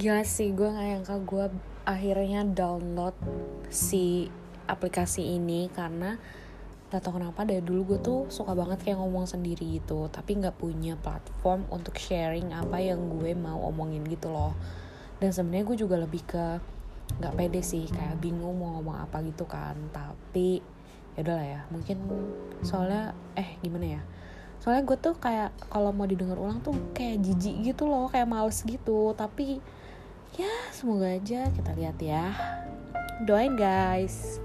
Gila sih gue gak nyangka gue akhirnya download si aplikasi ini karena gak tau kenapa dari dulu gue tuh suka banget kayak ngomong sendiri gitu tapi gak punya platform untuk sharing apa yang gue mau omongin gitu loh. Dan sebenarnya gue juga lebih ke gak pede sih kayak bingung mau ngomong apa gitu kan tapi ya udahlah ya mungkin soalnya eh gimana ya? Soalnya gue tuh kayak kalau mau didengar ulang tuh kayak jijik gitu loh kayak males gitu tapi ya semoga aja kita lihat ya. Doain guys